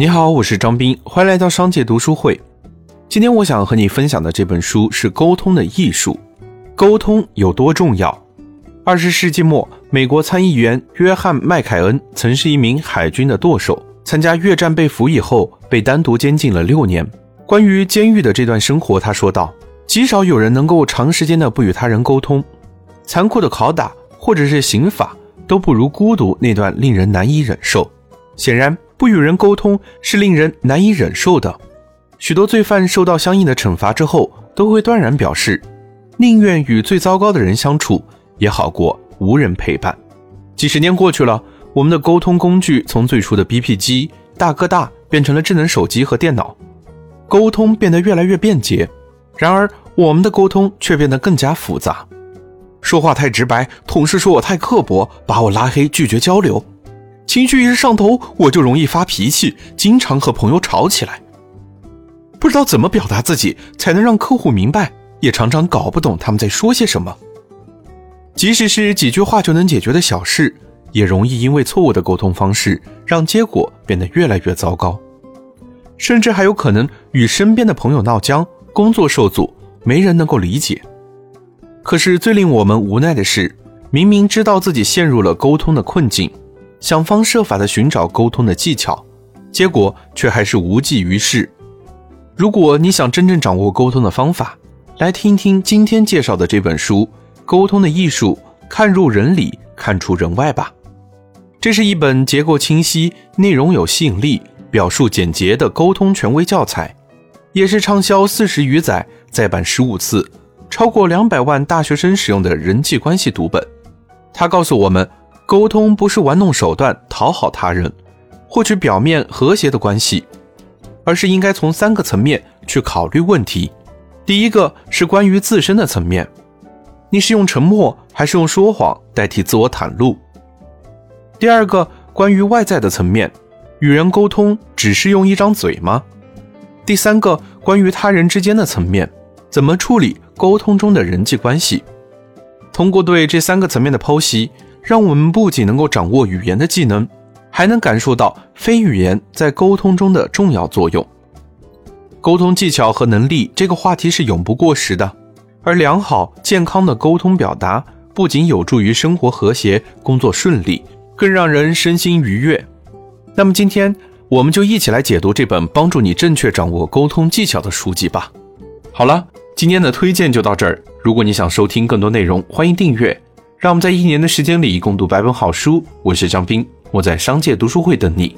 你好，我是张斌，欢迎来到商界读书会。今天我想和你分享的这本书是《沟通的艺术》，沟通有多重要？二十世纪末，美国参议员约翰·麦凯恩曾是一名海军的舵手，参加越战被俘以后，被单独监禁了六年。关于监狱的这段生活，他说道：“极少有人能够长时间的不与他人沟通，残酷的拷打或者是刑法都不如孤独那段令人难以忍受。”显然。不与人沟通是令人难以忍受的。许多罪犯受到相应的惩罚之后，都会断然表示，宁愿与最糟糕的人相处，也好过无人陪伴。几十年过去了，我们的沟通工具从最初的 BP 机、大哥大变成了智能手机和电脑，沟通变得越来越便捷。然而，我们的沟通却变得更加复杂。说话太直白，同事说我太刻薄，把我拉黑，拒绝交流。情绪一上头，我就容易发脾气，经常和朋友吵起来。不知道怎么表达自己才能让客户明白，也常常搞不懂他们在说些什么。即使是几句话就能解决的小事，也容易因为错误的沟通方式，让结果变得越来越糟糕，甚至还有可能与身边的朋友闹僵，工作受阻，没人能够理解。可是最令我们无奈的是，明明知道自己陷入了沟通的困境。想方设法的寻找沟通的技巧，结果却还是无济于事。如果你想真正掌握沟通的方法，来听听今天介绍的这本书《沟通的艺术》，看入人里，看出人外吧。这是一本结构清晰、内容有吸引力、表述简洁的沟通权威教材，也是畅销四十余载、再版十五次、超过两百万大学生使用的人际关系读本。它告诉我们。沟通不是玩弄手段讨好他人，获取表面和谐的关系，而是应该从三个层面去考虑问题。第一个是关于自身的层面，你是用沉默还是用说谎代替自我袒露？第二个关于外在的层面，与人沟通只是用一张嘴吗？第三个关于他人之间的层面，怎么处理沟通中的人际关系？通过对这三个层面的剖析。让我们不仅能够掌握语言的技能，还能感受到非语言在沟通中的重要作用。沟通技巧和能力这个话题是永不过时的，而良好健康的沟通表达不仅有助于生活和谐、工作顺利，更让人身心愉悦。那么今天我们就一起来解读这本帮助你正确掌握沟通技巧的书籍吧。好了，今天的推荐就到这儿。如果你想收听更多内容，欢迎订阅。让我们在一年的时间里共读百本好书。我是张斌，我在商界读书会等你。